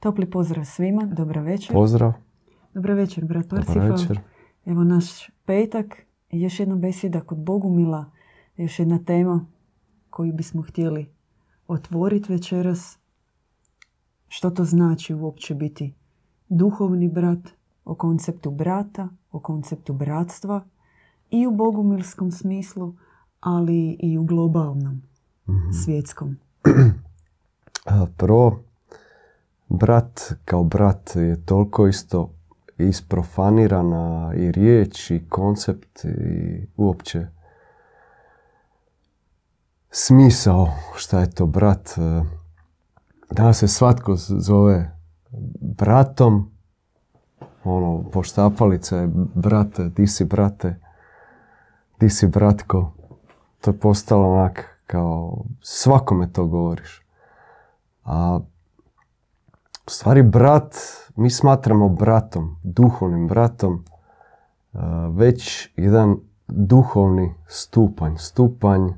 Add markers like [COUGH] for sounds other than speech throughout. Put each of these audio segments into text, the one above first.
Topli pozdrav svima, dobra večer. Pozdrav. Dobra večer, brat Dobar Parsifal. večer. Evo naš petak još jedna besjeda kod Bogumila. Još jedna tema koju bismo htjeli otvoriti večeras. Što to znači uopće biti duhovni brat, o konceptu brata, o konceptu bratstva i u bogumilskom smislu, ali i u globalnom, svjetskom. [CLEARS THROAT] A, Prvo, brat kao brat je toliko isto isprofanirana i riječ i koncept i uopće smisao šta je to brat. Danas se svatko zove bratom, ono, poštapalica je brate, di si brate, di si bratko. To je postalo onak kao svakome to govoriš. A stvari brat, mi smatramo bratom, duhovnim bratom, e, već jedan duhovni stupanj, stupanj e,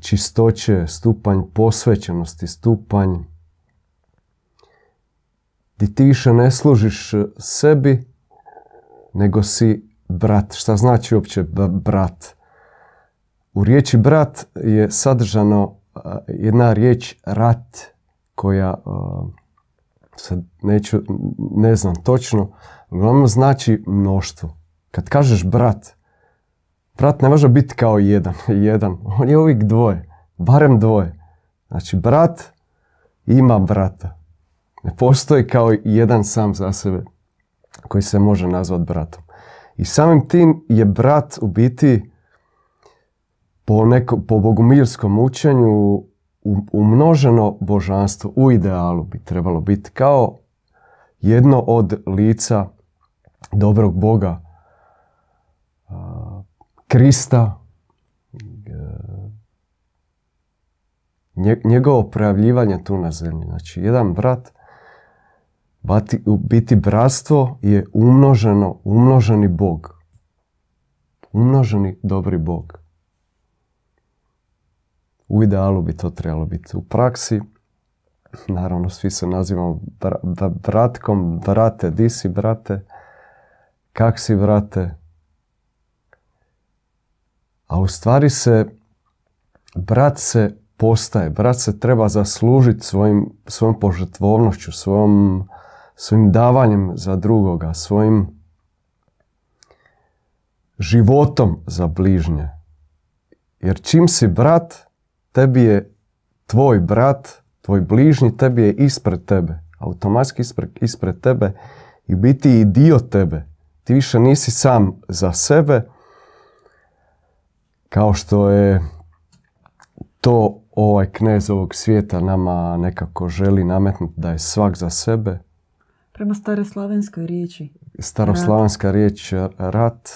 čistoće, stupanj posvećenosti, stupanj gdje ti više ne služiš e, sebi, nego si brat. Šta znači uopće brat? U riječi brat je sadržano a, jedna riječ rat koja a, sad neću, ne znam točno, uglavnom znači mnoštvo. Kad kažeš brat, brat ne može biti kao jedan, [LAUGHS] jedan, on je uvijek dvoje, barem dvoje. Znači brat ima brata. Ne postoji kao jedan sam za sebe koji se može nazvati bratom. I samim tim je brat u biti po, neko, po bogumilskom učenju umnoženo božanstvo u idealu bi trebalo biti kao jedno od lica dobrog Boga, Krista, nje- njegovo projavljivanje tu na zemlji. Znači, jedan brat, biti bratstvo je umnoženo, umnoženi Bog. Umnoženi dobri Bog. U idealu bi to trebalo biti. U praksi, naravno, svi se nazivamo bra- bra- bratkom, brate, di si brate, kak si brate. A u stvari se, brat se postaje, brat se treba zaslužiti svojim, svojom požrtvovnošću, svojom, svojim davanjem za drugoga, svojim životom za bližnje. Jer čim si brat, tebi je tvoj brat, tvoj bližnji, tebi je ispred tebe. Automatski ispred, ispred tebe i biti i dio tebe. Ti više nisi sam za sebe, kao što je to ovaj knez ovog svijeta nama nekako želi nametnuti da je svak za sebe. Prema stare slavenskoj riječi, Staroslavenska riječ rat,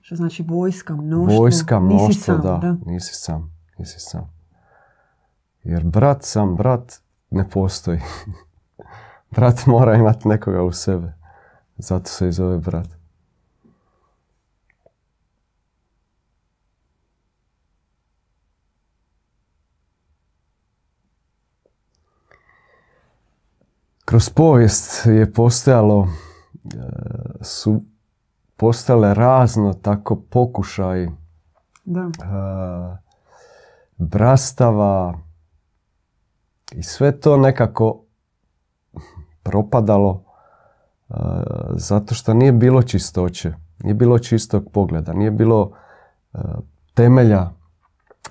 što znači vojska, mnoštvo. vojska, nisi mnoštvo, sam, da, nisi sam, nisi sam. Jer brat sam, brat ne postoji. [LAUGHS] brat mora imati nekoga u sebe. Zato se i zove brat. Kroz povijest je postojalo, e, su postojale razno tako pokušaj Da. e, brastava i sve to nekako propadalo e, zato što nije bilo čistoće, nije bilo čistog pogleda, nije bilo e, temelja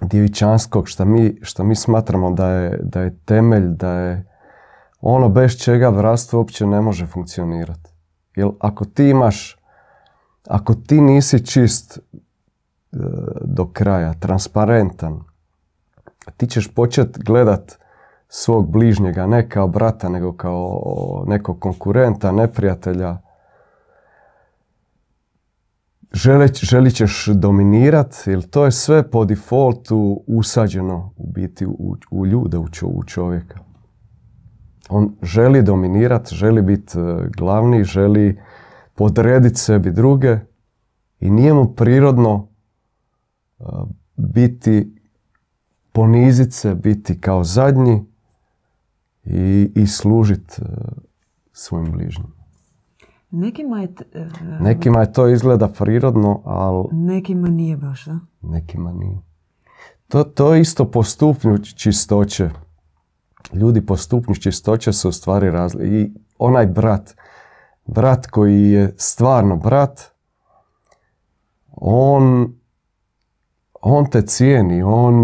djevičanskog što mi, što mi smatramo da je, da je temelj, da je ono bez čega bratstvo uopće ne može funkcionirati. Jer ako ti imaš, ako ti nisi čist e, do kraja, transparentan, ti ćeš početi gledat svog bližnjega ne kao brata, nego kao nekog konkurenta, neprijatelja. Žele, želit ćeš dominirat, jer to je sve po defaultu usađeno u biti u, u ljude, u, čo- u čovjeka. On želi dominirat, želi biti glavni, želi podrediti sebi druge i nije mu prirodno e, biti ponizit se, biti kao zadnji i, i služiti svojim bližnjim. Nekima je, t- e, Nekima je to izgleda prirodno, ali nekima nije baš, da? nekima nije. To, to je isto po stupnju čistoće. Ljudi po stupnju čistoće su u stvari razli. I onaj brat, brat koji je stvarno brat, on, on te cijeni, on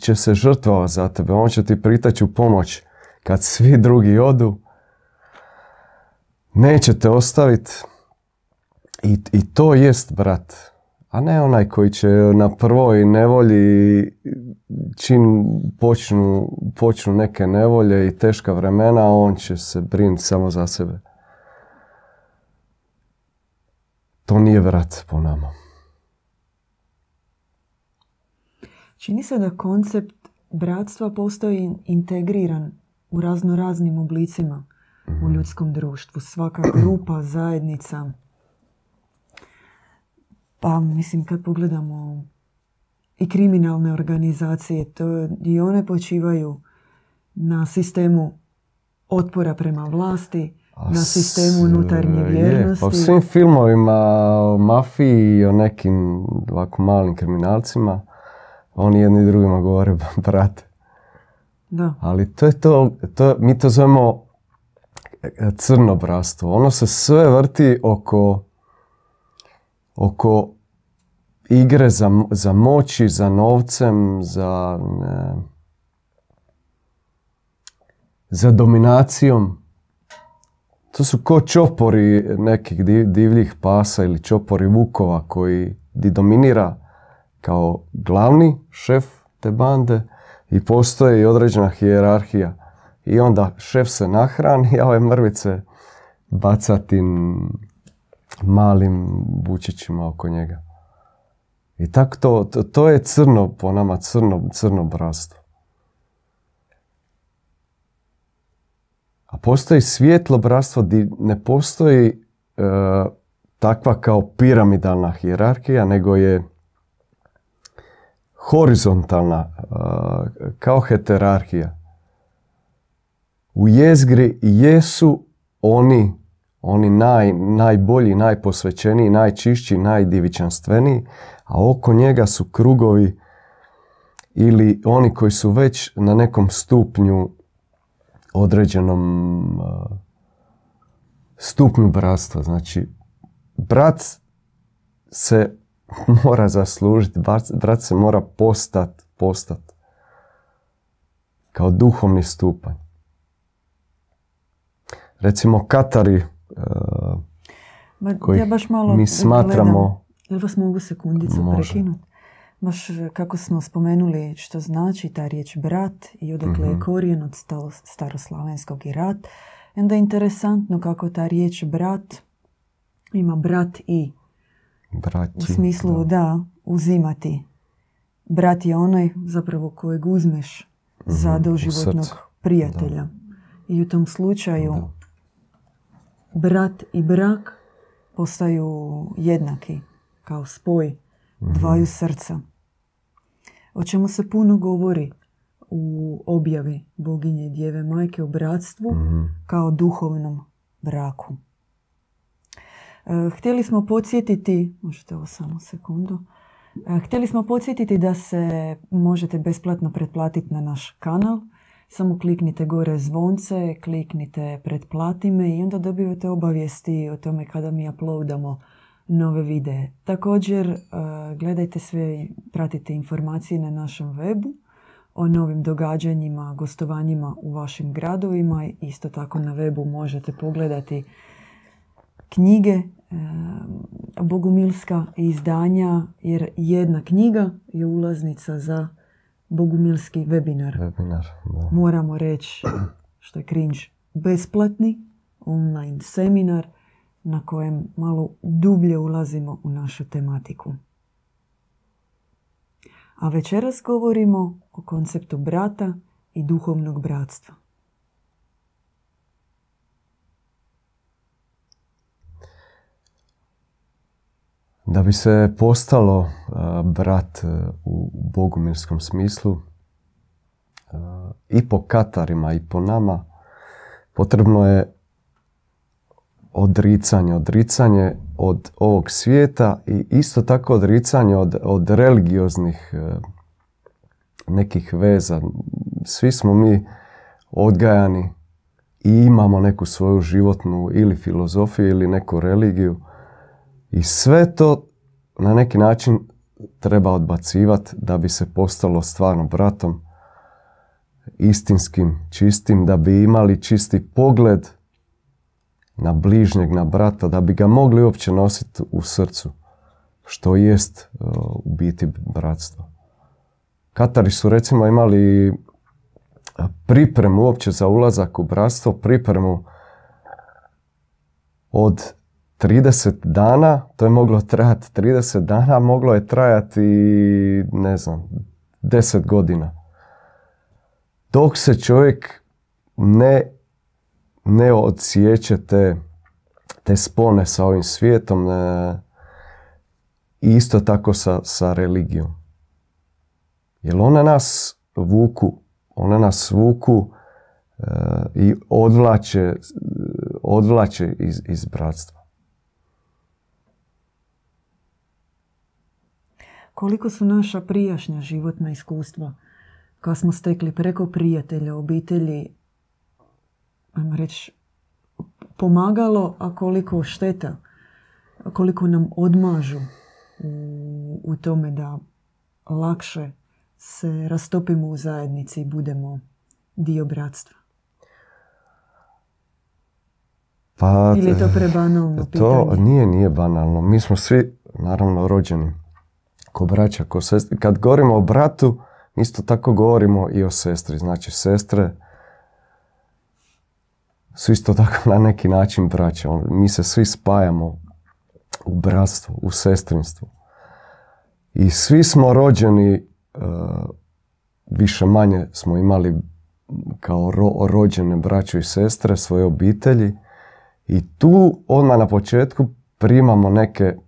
će se žrtvovati za tebe, on će ti pritaći u pomoć kad svi drugi odu. Neće te ostaviti. I, I to jest brat. A ne onaj koji će na prvoj nevolji čim počnu, počnu neke nevolje i teška vremena, on će se brinuti samo za sebe. To nije brat po nama. Čini se da koncept bratstva postoji integriran u razno raznim oblicima u ljudskom društvu. Svaka grupa, zajednica. Pa mislim kad pogledamo i kriminalne organizacije, to i one počivaju na sistemu otpora prema vlasti, A na sistemu unutarnje je, vjernosti. Pa u svim filmovima o mafiji i o nekim ovako malim kriminalcima, oni jedni drugima govore [LAUGHS] brate. Da. Ali to je to, to mi to zovemo e, crno bratstvo. Ono se sve vrti oko, oko igre za, za moći, za novcem, za, ne, za dominacijom. To su ko čopori nekih div- divljih pasa ili čopori vukova koji dominira kao glavni šef te bande i postoji određena hijerarhija. I onda šef se nahrani, a ove mrvice baca tim malim bučićima oko njega. I tako to, to, je crno po nama, crno, crno bratstvo. A postoji svijetlo bratstvo gdje ne postoji e, takva kao piramidalna hijerarhija, nego je horizontalna, e, kao heterarhija. U jezgri jesu oni, oni naj, najbolji, najposvećeniji, najčišći, najdivičanstveniji, a oko njega su krugovi ili oni koji su već na nekom stupnju određenom uh, stupnju bratstva. Znači, brat se [LAUGHS] mora zaslužiti, brat, se mora postat, postat kao duhovni stupanj. Recimo, Katari, Ma, Kojih ja baš malo mi smatramo-. Jel vas mogu sekundicu prekinuti? Baš e, kako smo spomenuli što znači ta riječ brat i odakle Mhm. je korijen od staroslavenskog i rat. Onda je interesantno kako ta riječ brat ima brat i braći, u smislu da. uzimati. Brat je onaj zapravo kojeg uzmeš za Mhm, u doživotnog prijatelja. I u tom slučaju Da. brat i brak postaju jednaki kao spoj dvaju srca. O čemu se puno govori u objavi boginje Djeve Majke o bratstvu Mhm. kao duhovnom braku. E, Htjeli smo podsjetiti, možete ovo samo sekundu, E, htjeli smo podsjetiti da se možete besplatno pretplatiti na naš kanal. Samo kliknite gore zvonce, kliknite pretplati me i onda dobivate obavijesti o tome kada mi uploadamo nove videe. Također e, gledajte sve, pratite informacije na našem webu o novim događanjima, gostovanjima u vašim gradovima. Isto tako na webu možete pogledati knjige, bogumilska izdanja, jer jedna knjiga je ulaznica za bogumilski webinar. Webinar, da. Moramo reći, što je cringe, besplatni online seminar na kojem malo dublje ulazimo u našu tematiku. A večeras govorimo o konceptu brata i duhovnog bratstva. Da bi se postalo a, brat a, u bogumirskom smislu a, i po Katarima i po nama potrebno je odricanje, odricanje od ovog svijeta i isto tako odricanje od, od religioznih e, nekih veza. Svi smo mi odgajani i imamo neku svoju životnu ili filozofiju ili neku religiju i sve to na neki način treba odbacivati da bi se postalo stvarno bratom istinskim, čistim, da bi imali čisti pogled na bližnjeg, na brata, da bi ga mogli uopće nositi u srcu, što jest uh, u biti bratstvo. Katari su recimo imali pripremu uopće za ulazak u bratstvo, pripremu od 30 dana, to je moglo trajati 30 dana, moglo je trajati, ne znam, 10 godina. Dok se čovjek ne, ne odsjeće te, te spone sa ovim svijetom, e, isto tako sa, sa religijom. Jer one nas vuku, one nas vuku e, i odvlače, odvlače iz, iz bratstva. Koliko su naša prijašnja životna iskustva kad smo stekli preko prijatelja, obitelji, ajmo reći, pomagalo, a koliko šteta, koliko nam odmažu u, u tome da lakše se rastopimo u zajednici i budemo dio bratstva. Pa, Ili je to prebanalno pitanje? To nije, nije banalno. Mi smo svi, naravno, rođeni ko braća, ko sestri. Kad govorimo o bratu, isto tako govorimo i o sestri. Znači, sestre su isto tako na neki način braća. Mi se svi spajamo u bratstvu, u sestrinstvu. I svi smo rođeni, uh, više manje smo imali kao rođene braće i sestre, svoje obitelji. I tu odmah na početku primamo neke E,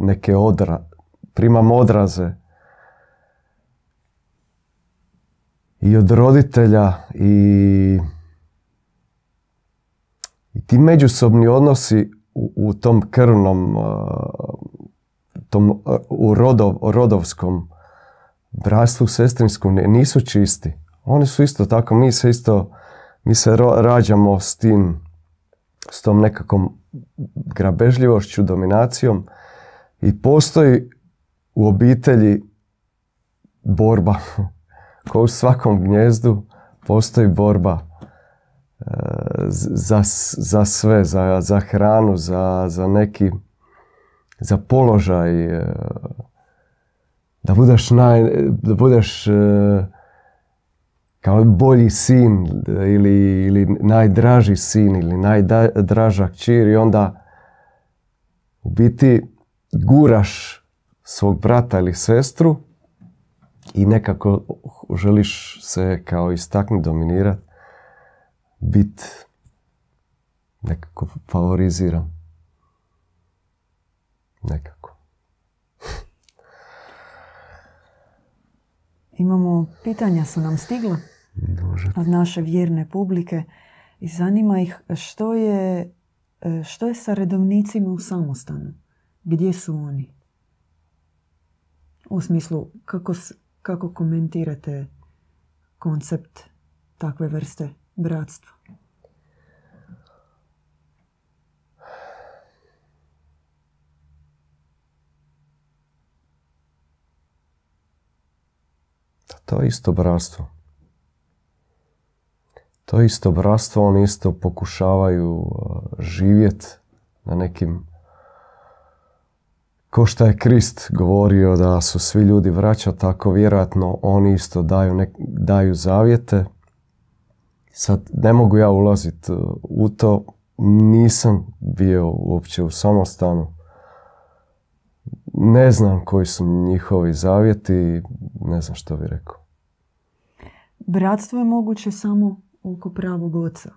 neke odra, primam odraze i od roditelja i, i ti međusobni odnosi u, u tom krvnom tom, u rodov, rodovskom bratstvu sestrinskom nisu čisti. Oni su isto tako, mi se isto, mi se rađamo s tim, s tom nekakvom grabežljivošću, dominacijom i postoji u obitelji borba. [LAUGHS] Ko u svakom gnjezdu postoji borba e, za, za sve, za, za hranu, za, za neki, za položaj, e, da budeš, naj, da budeš e, kao bolji sin ili, ili najdraži sin ili najdraža kćir i onda u biti guraš svog brata ili sestru i nekako želiš se kao istaknuti, dominirati, bit nekako favoriziran. Nekako. Imamo, pitanja su nam stigla od naše vjerne publike i zanima ih što je, e, što je sa redovnicima u samostanu. Gdje su oni? U smislu, kako, kako komentirate koncept takve vrste bratstva? To je isto bratstvo to isto bratstvo, oni isto pokušavaju uh, živjeti na nekim ko što je Krist govorio da su svi ljudi vraća, tako vjerojatno oni isto daju, daju zavjete. Sad ne mogu ja ulaziti uh, u to, nisam bio uopće u samostanu. Ne znam koji su njihovi zavjeti, ne znam što bi rekao. Bratstvo je moguće samo oko pravog oca.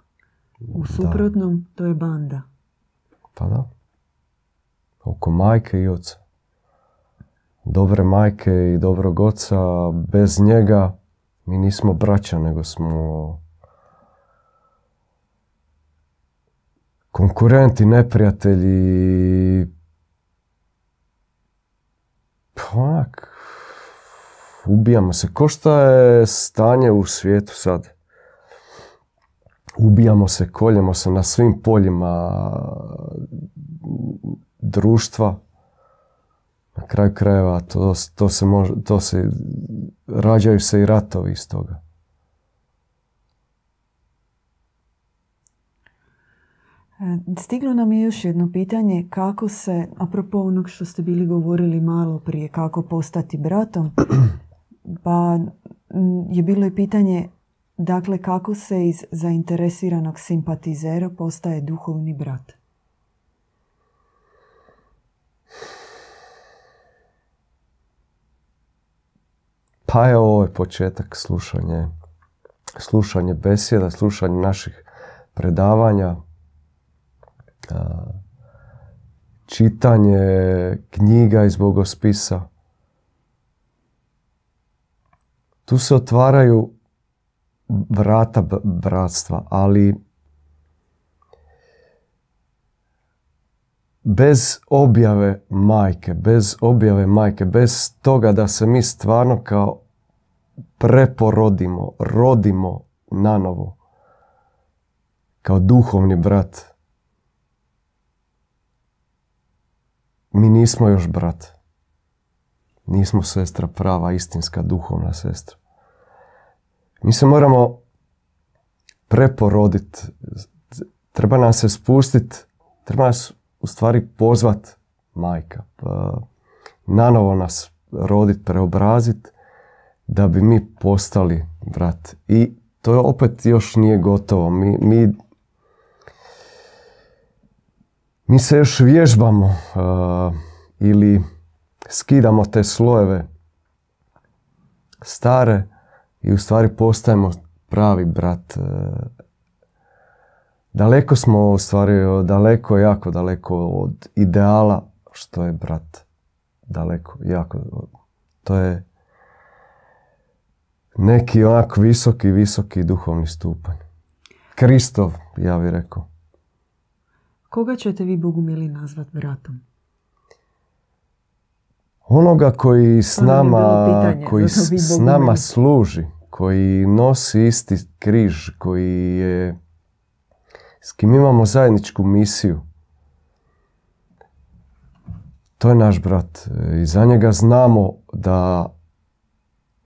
U suprotnom, to je banda. Pa da. Oko majke i oca. Dobre majke i dobrog oca, bez njega mi nismo braća, nego smo konkurenti, neprijatelji, onak, ubijamo se. Ko šta je stanje u svijetu sad? Ubijamo se, koljemo se na svim poljima društva. Na kraju krajeva to, to se može, to se, rađaju se i ratovi iz toga. E, stiglo nam je još jedno pitanje kako se, apropo onog što ste bili govorili malo prije, kako postati bratom, [CLEARS THROAT] pa je bilo i pitanje dakle kako se iz zainteresiranog simpatizera postaje duhovni brat. Pa je ovo je početak slušanje, slušanje besjeda, slušanje naših predavanja, čitanje knjiga iz bogospisa. Tu se otvaraju vrata bratstva, ali bez objave majke, bez objave majke, bez toga da se mi stvarno kao preporodimo, rodimo na novo, kao duhovni brat. Mi nismo još brat. Nismo sestra prava, istinska, duhovna sestra. Mi se moramo preporoditi. Treba nam se spustiti, treba nas u stvari pozvat majka. Pa, nanovo nas rodit, preobrazit da bi mi postali brat. I to opet još nije gotovo. Mi, mi, mi se još vježbamo uh, ili skidamo te slojeve stare i u stvari postajemo pravi brat. Uh, daleko smo u stvari, daleko, jako daleko od ideala što je brat. Daleko, jako. To je neki onako visoki, visoki duhovni stupanj. Kristov, ja bih rekao. Koga ćete vi Bogumili nazvat bratom? Onoga koji s nama, koji s nama služi, koji nosi isti križ, koji je s kim imamo zajedničku misiju. To je naš brat i za njega znamo da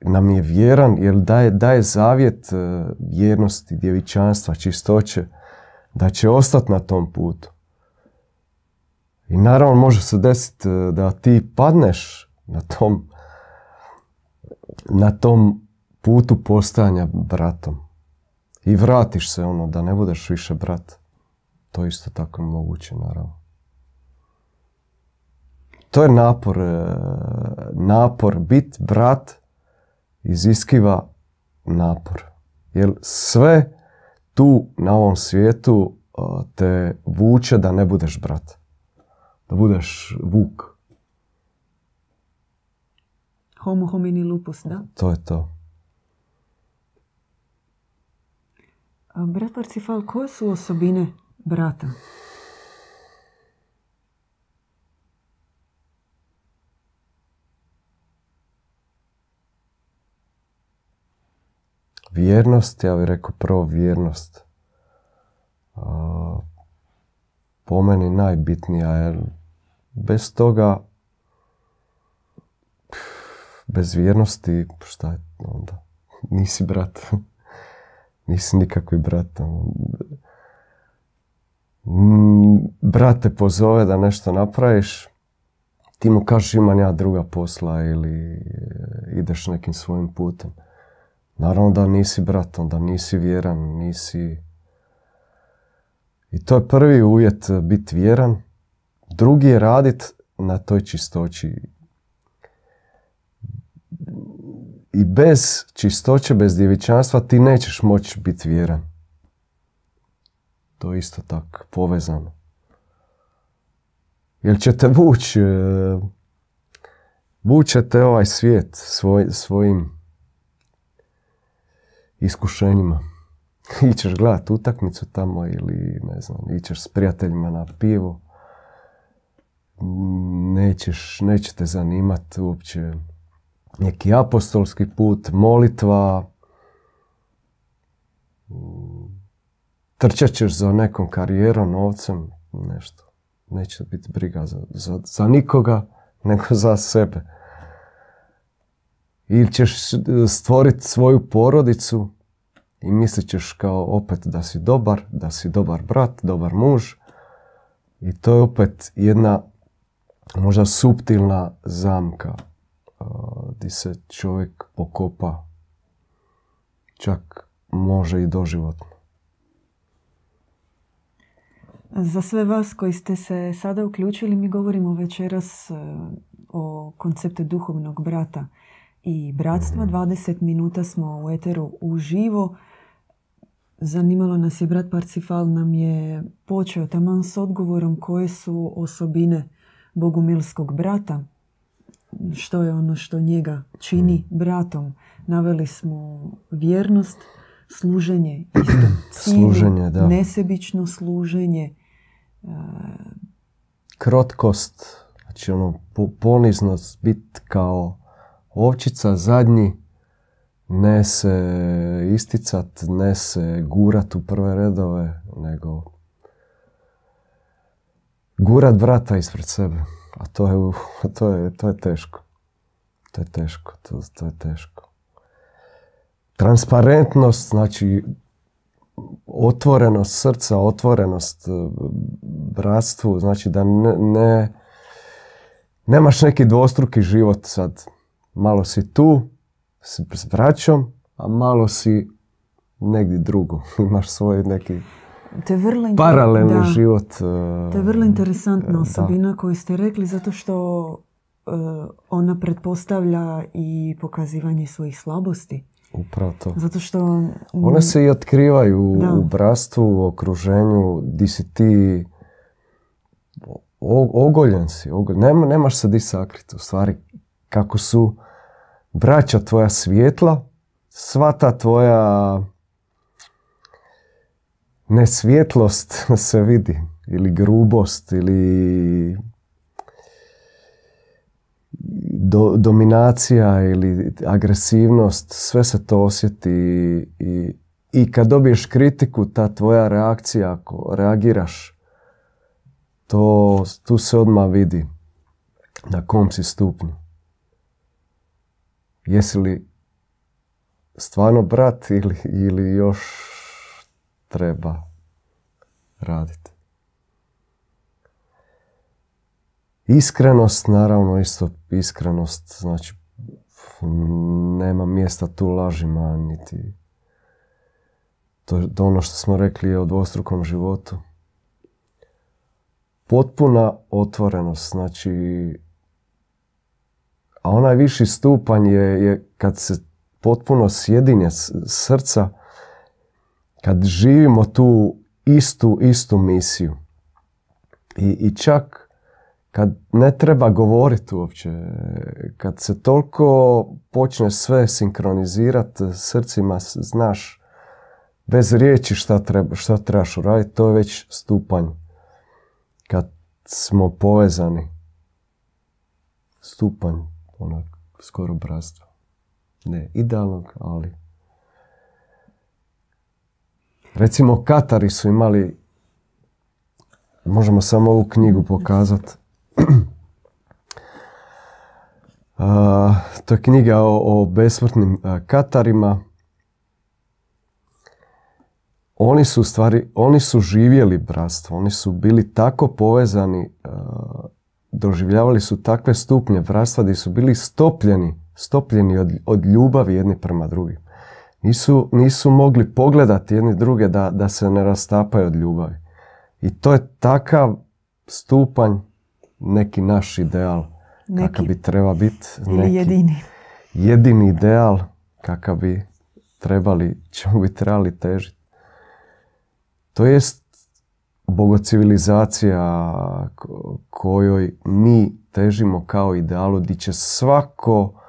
nam je vjeran jer daje, daje zavjet e, vjernosti, djevičanstva, čistoće, da će ostati na tom putu. I naravno može se desiti e, da ti padneš na tom, na tom putu postajanja bratom. I vratiš se ono, da ne budeš više brat. To je isto tako moguće, naravno. To je napor, e, napor bit brat iziskiva napor. Jer sve tu na ovom svijetu te vuče da ne budeš brat. Da budeš vuk. Homo homini lupus, da? To je to. Brat Parcifal, koje su osobine brata? Vjernost, ja bih rekao prvo vjernost. po meni najbitnija, jer bez toga, bez vjernosti, šta je onda? [LAUGHS] Nisi brat. [LAUGHS] Nisi nikakvi brat. Mm, brat te pozove da nešto napraviš, ti mu kažeš imam ja druga posla ili ideš nekim svojim putem. Naravno da nisi brat, onda nisi vjeran, nisi... I to je prvi uvjet biti vjeran. Drugi je radit na toj čistoći. I bez čistoće, bez djevičanstva ti nećeš moći biti vjeran. To je isto tako povezano. Jer će te vući, e, vuće te ovaj svijet svoj, svojim iskušenjima. [LAUGHS] ićeš gledat utakmicu tamo ili ne znam, ićeš s prijateljima na pivo, nećeš, neće te zanimati uopće neki apostolski put, molitva, trčat ćeš za nekom karijerom, novcem, nešto. Neće biti briga za, za, za nikoga, [LAUGHS] nego za sebe. Ili ćeš stvoriti svoju porodicu i mislit ćeš kao opet da si dobar, da si dobar brat, dobar muž. I to je opet jedna možda suptilna zamka gdje se čovjek pokopa čak može i doživotno. Za sve vas koji ste se sada uključili, mi govorimo večeras e, o konceptu duhovnog brata i bratstva. 20 mhm. minuta smo u eteru uživo. Zanimalo nas je, brat Parcifal nam je počeo taman s odgovorom koje su osobine bogumilskog brata, što je ono što njega čini mhm. bratom. Naveli smo vjernost, služenje istom [CLEARS THROAT] služenje, da. nesebično služenje. Krotkost, znači ono poniznost, bit kao ovčica zadnji, ne se isticat, ne se gurat u prve redove, nego gurat brata ispred sebe. A to je, [LAUGHS] to je, to je teško. To je teško, to, to je teško. Transparentnost, znači otvorenost srca, otvorenost e, bratstvu, znači da ne, ne, nemaš neki dvostruki život sad. Malo si tu s braćom, a malo si negdje drugo. [LAUGHS] Imaš svoj neki to je vrlo paralelni život. To je vrlo interesantna osobina koju ste rekli zato što e, ona pretpostavlja i pokazivanje svojih slabosti. Upravo to. Zato što... One se i otkrivaju u brastvu, u okruženju, di si ti ogoljen si. Nema, nemaš se di sakriti. U stvari, kako su braća tvoja svjetla, sva ta tvoja nesvjetlost [LAUGHS] se vidi. Ili grubost, ili do, dominacija ili agresivnost, sve se to osjeti i, i kad dobiješ kritiku, ta tvoja reakcija, ako reagiraš, to tu se odmah vidi na kom si stupnju. Jesi li stvarno brat ili, ili još treba raditi? Iskrenost, naravno isto iskrenost, znači nema mjesta tu lažima, niti to, to ono što smo rekli o dvostrukom životu. Potpuna otvorenost, znači a onaj viši stupanj je, je kad se potpuno sjedinje srca, kad živimo tu istu, istu misiju. I, i čak kad ne treba govoriti uopće, kad se toliko počne sve sinkronizirati srcima, znaš bez riječi šta, treba, šta trebaš uraditi, to je već stupanj kad smo povezani. Stupanj onak skoro bratstva. Ne idealnog, ali recimo Katari su imali možemo samo ovu knjigu pokazati [CLEARS THROAT] to je knjiga o, o besmrtnim Katarima. Oni su stvari, oni su živjeli bratstvo, oni su bili tako povezani, doživljavali su takve stupnje bratstva gdje su bili stopljeni, stopljeni od, od ljubavi jedni prema drugim. Nisu, nisu mogli pogledati jedni druge da, da se ne rastapaju od ljubavi. I to je takav stupanj neki naš ideal neki, kakav bi treba biti. Neki jedini. Jedini ideal kakav bi trebali, čemu bi trebali težiti. To jest bogocivilizacija kojoj mi težimo kao idealu gdje će svako,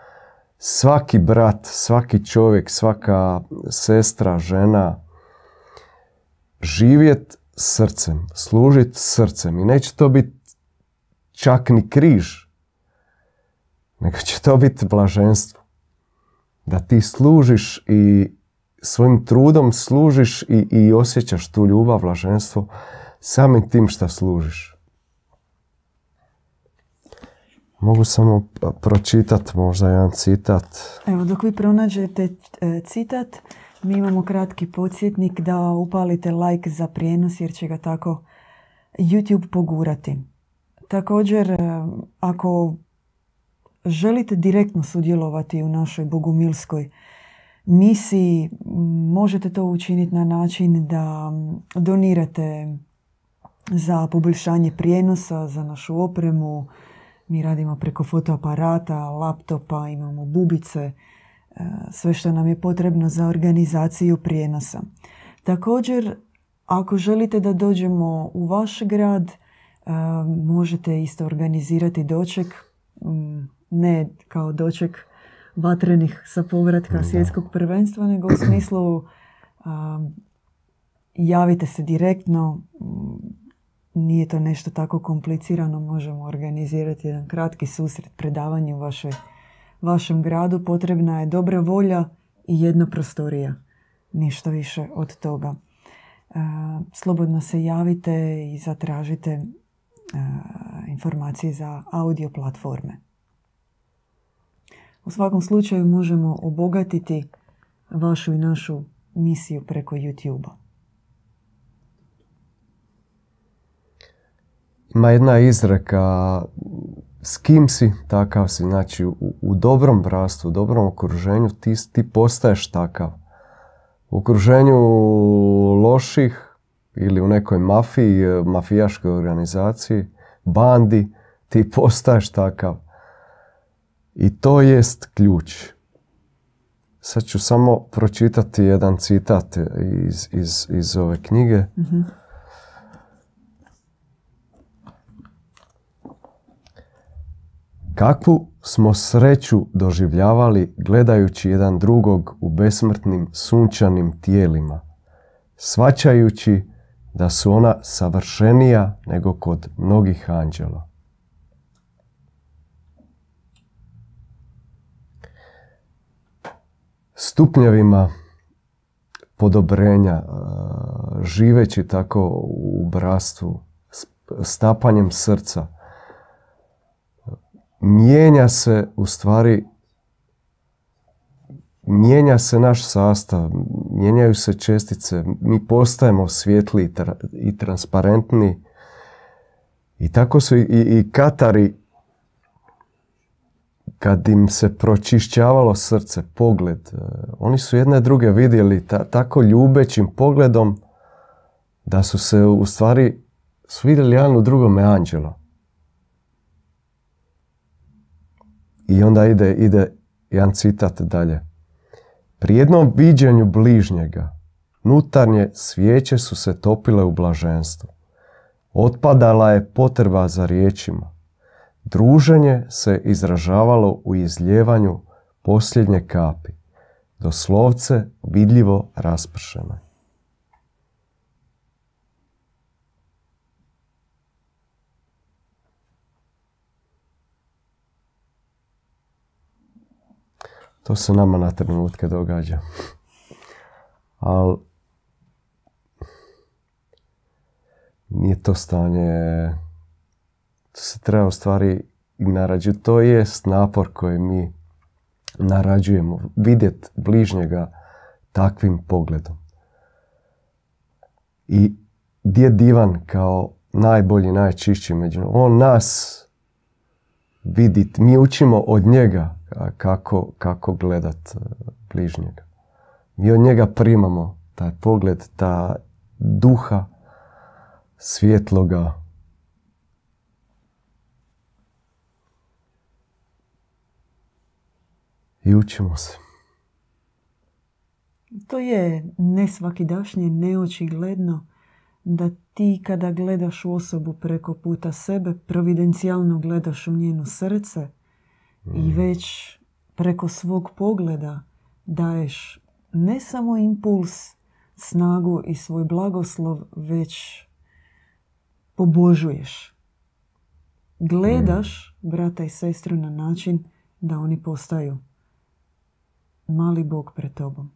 svaki brat, svaki čovjek, svaka sestra, žena živjet srcem, služit srcem i neće to biti čak ni križ, nego će to biti blaženstvo. Da ti služiš i svojim trudom služiš i, i osjećaš tu ljubav, blaženstvo samim tim što služiš. Mogu samo pročitati možda jedan citat. Evo, dok vi pronađete e, citat, mi imamo kratki podsjetnik da upalite like za prijenos jer će ga tako YouTube pogurati. Također, e, ako želite direktno sudjelovati u našoj bogumilskoj misiji, možete to učiniti na način da donirate za poboljšanje prijenosa, za našu opremu. Mi radimo preko fotoaparata, laptopa, imamo bubice, e, sve što nam je potrebno za organizaciju prijenosa. Također, ako želite da dođemo u vaš grad, e, možete isto organizirati doček, ne kao doček vatrenih sa povratka svjetskog prvenstva, nego u smislu javite se direktno, nije to nešto tako komplicirano, možemo organizirati jedan kratki susret, predavanje u vašoj, vašem gradu. Potrebna je dobra volja i jedna prostorija, ništa više od toga. slobodno se javite i zatražite informacije za audio platforme. U svakom slučaju možemo obogatiti vašu i našu misiju preko YouTube-a. Ima jedna izreka s kim si, takav si. Znači, u, u dobrom bratstvu, u dobrom okruženju ti, ti postaješ takav. U okruženju loših ili u nekoj mafiji, mafijaškoj organizaciji, bandi, ti [LAUGHS] postaješ takav. I to jest ključ. Sad ću samo pročitati jedan citat iz, iz, iz ove knjige. mm Kakvu smo sreću doživljavali gledajući jedan drugog u besmrtnim sunčanim tijelima, svačajući da su ona savršenija nego kod mnogih anđela. stupnjevima podobrenja, živeći tako u bratstvu, stapanjem srca, mijenja se u stvari mijenja se naš sastav, mijenjaju se čestice, mi postajemo svjetli i transparentni i tako su i, i katari kad im se pročišćavalo srce, pogled, e, oni su jedne druge vidjeli tako ljubećim pogledom da su se u stvari su jedan u drugome anđela. I onda ide, ide jedan citat dalje. Pri jednom viđenju bližnjega, nutarnje svijeće su se topile u blaženstvu. Otpadala je potreba za riječima. Druženje se izražavalo u izljevanju posljednje kapi, doslovce vidljivo raspršene. To se nama na trenutke događa. Ali nije to stanje se treba u stvari narađuju. To je napor koji mi narađujemo. Vidjeti bližnjega takvim pogledom. I gdje divan kao najbolji, najčišći među On nas vidi, mi učimo od njega kako, kako gledat e, bližnjega. Mi od njega primamo taj pogled, ta duha svjetloga, i učimo se. To je ne svakidašnje, neočigledno da ti kada gledaš osobu preko puta sebe, providencijalno gledaš u njeno srce i mm. već preko svog pogleda daješ ne samo impuls snagu i svoj blagoslov već pobožuješ. Gledaš brata i sestru na način da oni postaju mali Bog pred tobom.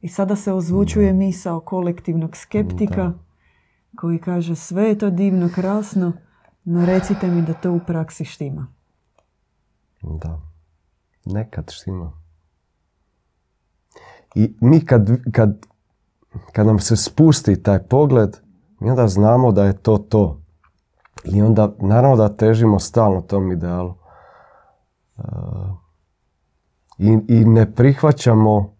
I sada se ozvučuje misao kolektivnog skeptika koji kaže sve je to divno, krasno, no recite mi da to u praksi štima. Da. Nekad štima. I mi kad, kad, kad nam se spusti taj pogled, mi onda znamo da je to to. I onda, naravno da težimo stalno tom idealu. Uh, i, I ne prihvaćamo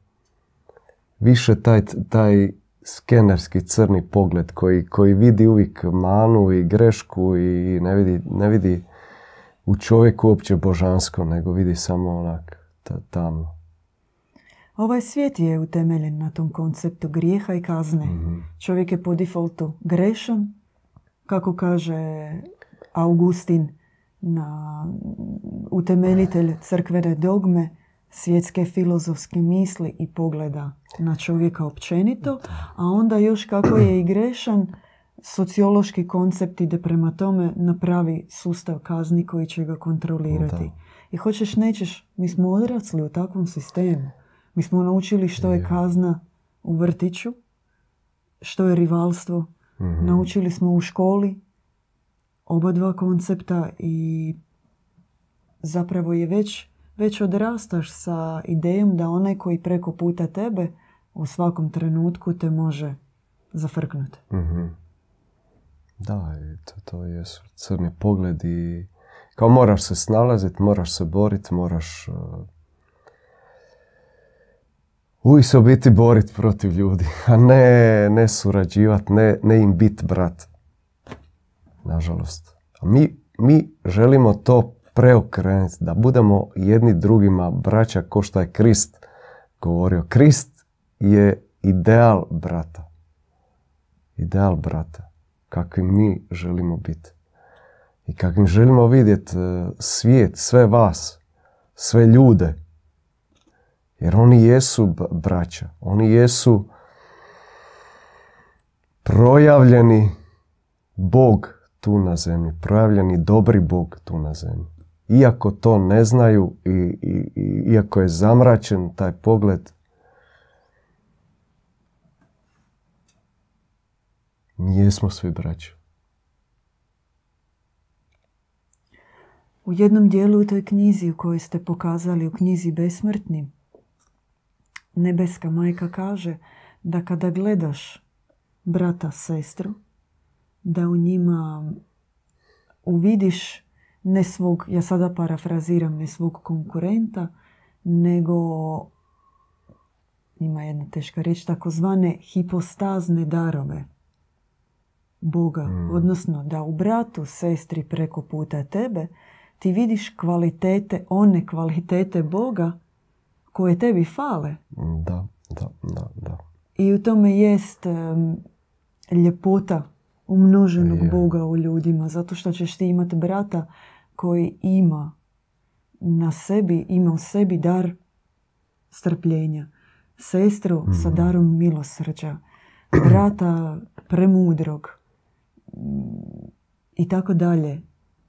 više taj, taj skenerski crni pogled koji, koji vidi uvijek manu i grešku i ne vidi, ne vidi u čovjeku uopće božansko, nego vidi samo onak tamno. Ovaj svijet je utemeljen na tom konceptu grijeha i kazne. Mhm. Čovjek je po defaultu grešan, kako kaže Augustin, na utemeljitelj crkvene dogme, svjetske filozofske misli i pogleda na čovjeka općenito, a onda još kako je i grešan, sociološki koncept ide prema tome napravi sustav kazni koji će ga kontrolirati. I hoćeš nećeš, mi smo odrasli u takvom sistemu. Mi smo naučili što je kazna u vrtiću, što je rivalstvo. Mhm. Naučili smo u školi oba dva koncepta i zapravo je već, već odrastaš sa idejom da onaj koji preko puta tebe u svakom trenutku te može zafrknuti. Mhm. Da, to, to jesu crni pogledi. Kao moraš se snalaziti, moraš se boriti, moraš uh, uvijek se biti boriti protiv ljudi, [LAUGHS] a ne, ne surađivati, ne, ne im biti brat. Nažalost. A mi, mi želimo to preokrenuti, da budemo jedni drugima braća ko što je Krist govorio. Krist je ideal brata. Ideal brata. Kakvim mi želimo biti. I kakvim želimo vidjeti e, svijet, sve vas, sve ljude. Jer oni jesu braća. Oni jesu projavljeni Bog tu na zemlji. Projavljeni dobri Bog tu na zemlji. Iako to ne znaju i, i, i iako je zamračen taj pogled, mi jesmo svi braća. U jednom dijelu u toj knjizi u kojoj ste pokazali, u knjizi Besmrtni, Nebeska majka kaže da kada gledaš brata, sestru, da u njima uvidiš ne svog, ja sada parafraziram, ne svog konkurenta, nego ima jedna teška riječ, takozvane hipostazne darove Boga. Odnosno da u bratu, sestri preko puta tebe ti vidiš kvalitete, one kvalitete Boga koje tebi fale. Da, da, da, da. I u tome jest em, ljepota umnoženog Je. Boga u ljudima. Zato što ćeš ti imati brata koji ima na sebi, ima u sebi dar strpljenja. Sestru sa darom milosrđa. Brata premudrog. mm, I tako dalje.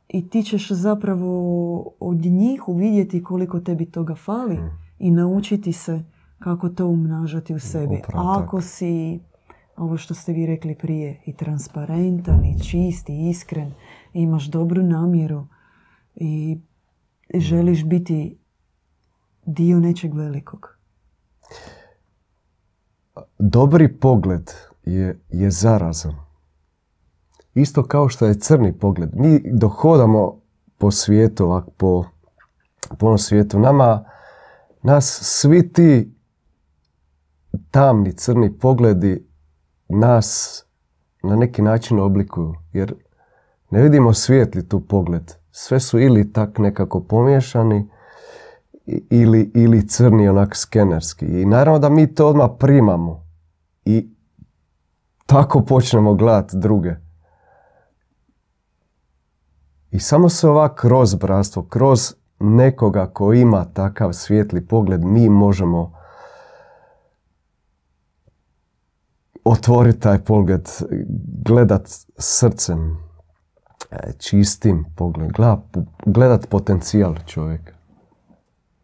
I ti ćeš zapravo od njih uvidjeti koliko tebi toga fali i naučiti se kako to umnažati u sebi. Upravo A tako. ako si, ovo što ste vi rekli prije, i transparentan, i čist, i iskren, i imaš dobru namjeru i želiš biti dio nečeg velikog. Dobri pogled je, je zarazan. Isto kao što je crni pogled. Mi dok hodamo po svijetu, ovak, po, po ovom svijetu, nama, nas svi ti tamni, crni pogledi nas na neki način oblikuju. Jer ne vidimo svijetli tu pogled. Sve su ili tak nekako pomiješani ili, ili crni onak skenerski. I naravno da mi to odmah primamo i tako počnemo gledati druge. I samo se ovak kroz bratstvo, kroz nekoga ko ima takav svijetli pogled, mi možemo otvoriti taj pogled, gledat srcem, e, čistim pogled, gledat potencijal čovjeka.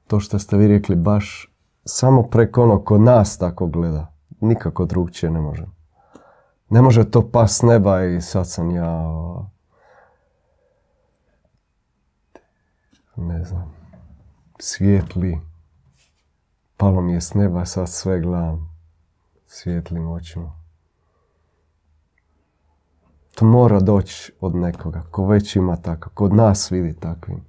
To što ste vi rekli, baš samo preko ono kod nas tako gleda. Nikako drugčije ne može. Ne može to pas neba i sad sam ja... Ne znam. Svijetli. Palo mi je s neba, sad sve gledam. Svijetlim očima. To mora doći od nekoga. Ko već ima tako. Kod nas vidi takvim.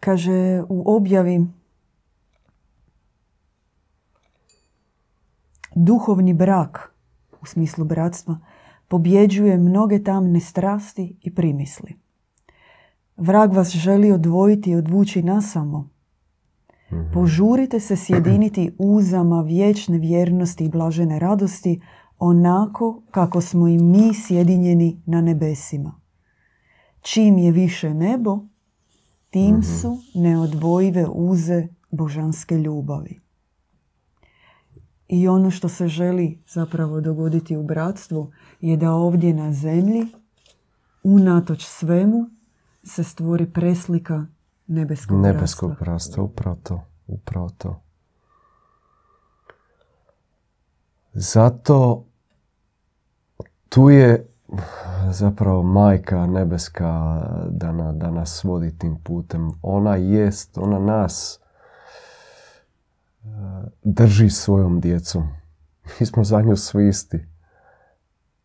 Kaže u objavi duhovni brak u smislu bratstva pobjeđuje mnoge tamne strasti i primisli. Vrag vas želi odvojiti i odvući nasamo. Mhm. Požurite se sjediniti uzama vječne vjernosti i blažene radosti onako kako smo i mi sjedinjeni na nebesima. Čim je više nebo, Tim mhm. su neodvojive uze božanske ljubavi. I ono što se želi zapravo dogoditi u bratstvu je da ovdje na zemlji, unatoč svemu, se stvori preslika nebeskog, nebeskog bratstva. Upravo to, upravo to. Zato tu je zapravo majka nebeska da, na, da nas vodi tim putem. Ona jest, ona nas e, drži svojom djecom. Mi smo za nju svi isti.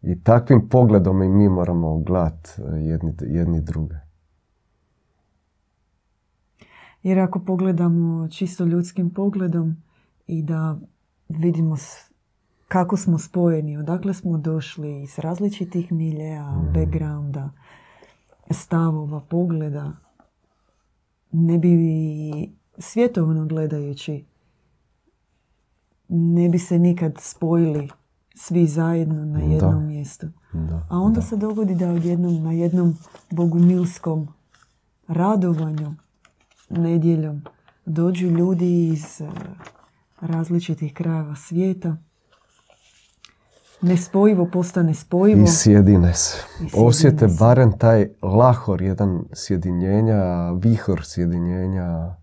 I takvim pogledom i mi moramo gledati jedni, jedni druge. Jer ako pogledamo čisto ljudskim pogledom i da vidimo kako smo spojeni, odakle smo došli iz različitih miljeja, backgrounda, stavova, pogleda. Ne bi svjetovno gledajući ne bi se nikad spojili svi zajedno na jednom mjestu. A onda se dogodi da odjednom na jednom bogumilskom radovanju nedjeljom dođu ljudi iz eh, različitih krajeva svijeta nespojivo postane spojivo. I sjedine se. Osjete barem taj lahor, jedan sjedinjenja, vihor sjedinjenja.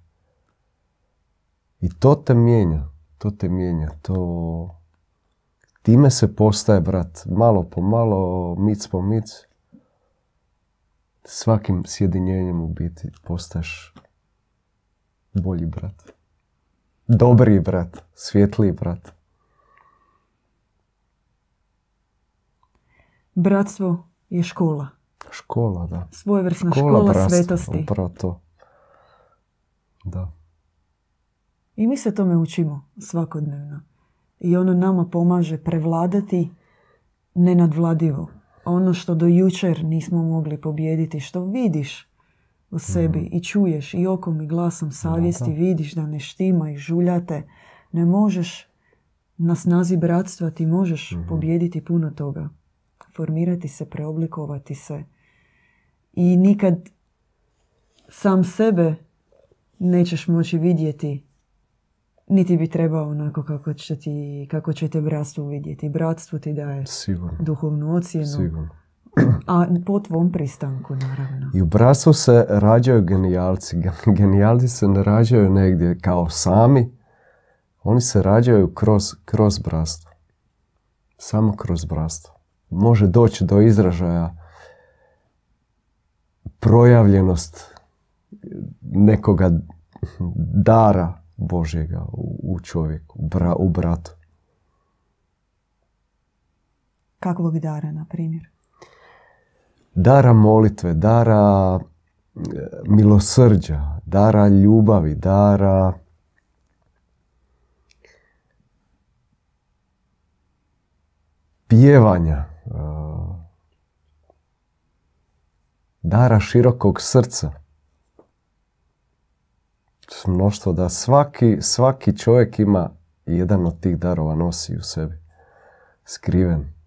I to te mijenja. To te mijenja. To... Time se postaje, brat, malo po malo, mic po mic. Svakim sjedinjenjem u biti postaješ bolji brat. Dobri brat, svjetliji brat. Bratstvo je škola. Škola, da. Svojevrsna škola, škola svetosti. Upravo to. Da. I mi se tome učimo svakodnevno. I ono nama pomaže prevladati nenadvladivo. Ono što do jučer nismo mogli pobijediti, što vidiš u sebi mm. i čuješ i okom i glasom savjesti, vidiš da ne štima i žuljate, ne možeš na snazi bratstva ti možeš mm pobijediti puno toga formirati se, preoblikovati se. I nikad sam sebe nećeš moći vidjeti niti bi trebao onako kako, će ti, kako ćete bratstvo vidjeti. Bratstvo ti daje Sigurno. duhovnu ocjenu. Sigurno. A po tvom pristanku, naravno. I u bratstvu se rađaju genijalci. Genijalci se ne rađaju negdje kao sami. Oni se rađaju kroz, kroz bratstvo. Samo kroz bratstvo može doći do izražaja projavljenost nekoga dara Božjega u čovjeku, u bratu. Kakvog dara, na primjer? Dara molitve, dara e, milosrđa, dara ljubavi, dara pjevanja, dara širokog srca. Mnoštvo da svaki, svaki čovjek ima jedan od tih darova nosi u sebi. Skriven.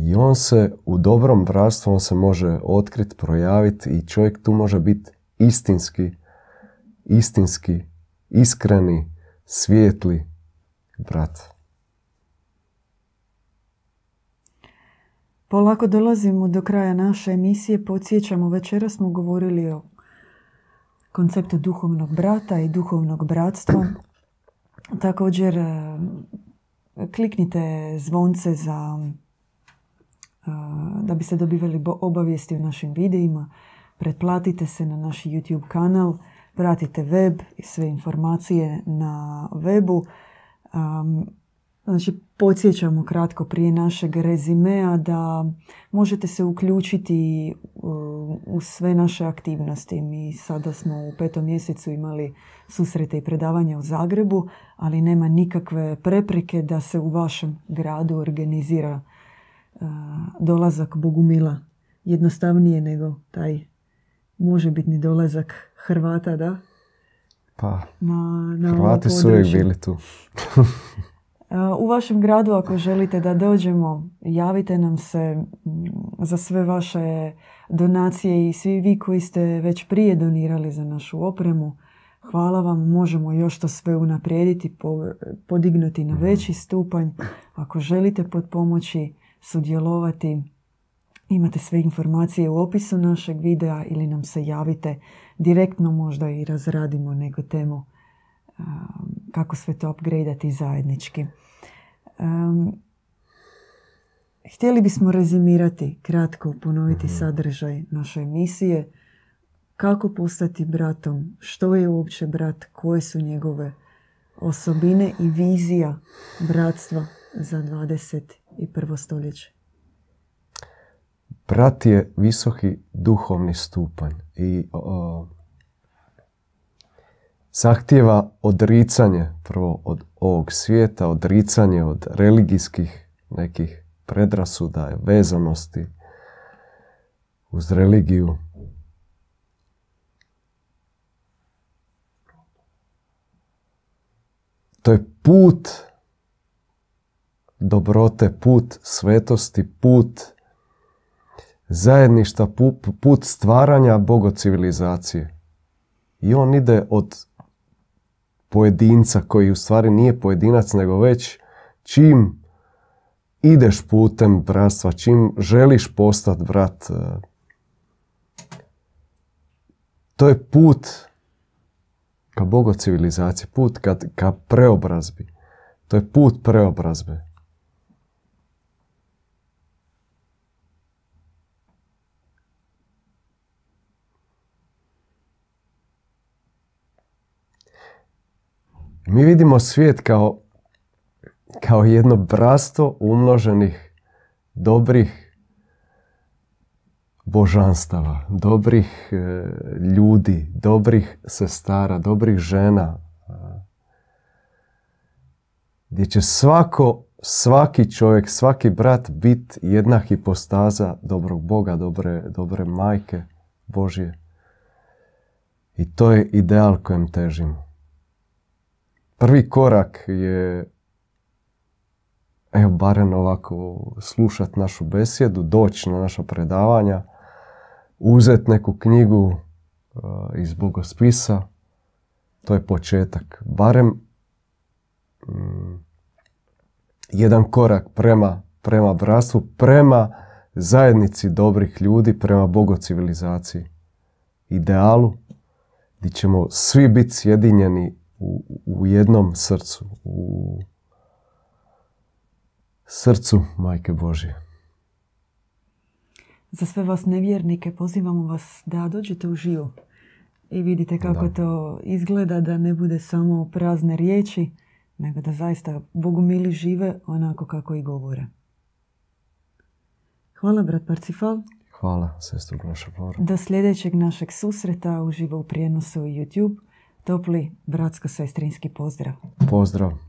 I on se u dobrom bratstvu, on se može otkriti, projaviti i čovjek tu može biti istinski, istinski, iskreni, svijetli brat. Polako dolazimo do kraja naše emisije. Podsjećamo, večera smo govorili o konceptu duhovnog brata i duhovnog bratstva. Također, e, kliknite zvonce za da biste dobivali obavijesti o našim videima. Pretplatite se na naš YouTube kanal, pratite web i sve informacije na webu. Znači, podsjećamo kratko prije našeg rezimea da možete se uključiti u sve naše aktivnosti. Mi sada smo u petom mjesecu imali susrete i predavanja u Zagrebu, ali nema nikakve prepreke da se u vašem gradu organizira dolazak Bogumila. Jednostavnije nego taj može biti dolazak Hrvata, da? Pa, na, na Hrvati su uvijek bili tu. [LAUGHS] U vašem gradu ako želite da dođemo, javite nam se za sve vaše donacije i svi vi koji ste već prije donirali za našu opremu. Hvala vam, možemo još to sve unaprijediti, podignuti na veći stupanj. Ako želite pod pomoći sudjelovati, imate sve informacije u opisu našeg videa ili nam se javite direktno možda i razradimo neku temu kako sve to upgradeati zajednički. htjeli bismo rezimirati, kratko ponoviti mhm. sadržaj naše emisije. Kako postati bratom, što je uopće brat, koje su njegove osobine i vizija bratstva za 21. stoljeće. Brat je visoki duhovni stupanj i zahtjeva odricanje prvo od ovog svijeta, odricanje od religijskih nekih predrasuda, vezanosti uz religiju. To je put dobrote, put svetosti, put zajedništva, put stvaranja bogocivilizacije. I on ide od pojedinca koji u stvari nije pojedinac nego već čim ideš putem bratstva, čim želiš postati brat, e, to je put ka bogocivilizaciji, put ka preobrazbi. To je put preobrazbe. Mi vidimo svijet kao, kao jedno brasto umnoženih dobrih božanstava, dobrih e, ljudi, dobrih sestara, dobrih žena, gdje će svako, svaki čovjek, svaki brat biti jedna hipostaza dobrog Boga, dobre, dobre majke Božje. I to je ideal kojem težimo. Prvi korak je evo barem ovako slušat našu besjedu, doći na naša predavanja, uzeti neku knjigu uh, iz bogospisa, to je početak. Barem mm, jedan korak prema, prema bratstvu, prema zajednici dobrih ljudi, prema bogocivilizaciji, idealu, gdje ćemo svi biti sjedinjeni u, u jednom srcu, u srcu Majke Božje. Za sve vas nevjernike pozivamo vas da dođete u živu i vidite kako to izgleda, da ne bude samo prazne riječi, nego da zaista bogumili žive onako kako i govore. Hvala, brat Parcifal. Hvala, sestru Do sljedećeg našeg susreta uživo u prijenosu YouTube. Topli bratsko-sestrinski pozdrav. Pozdrav.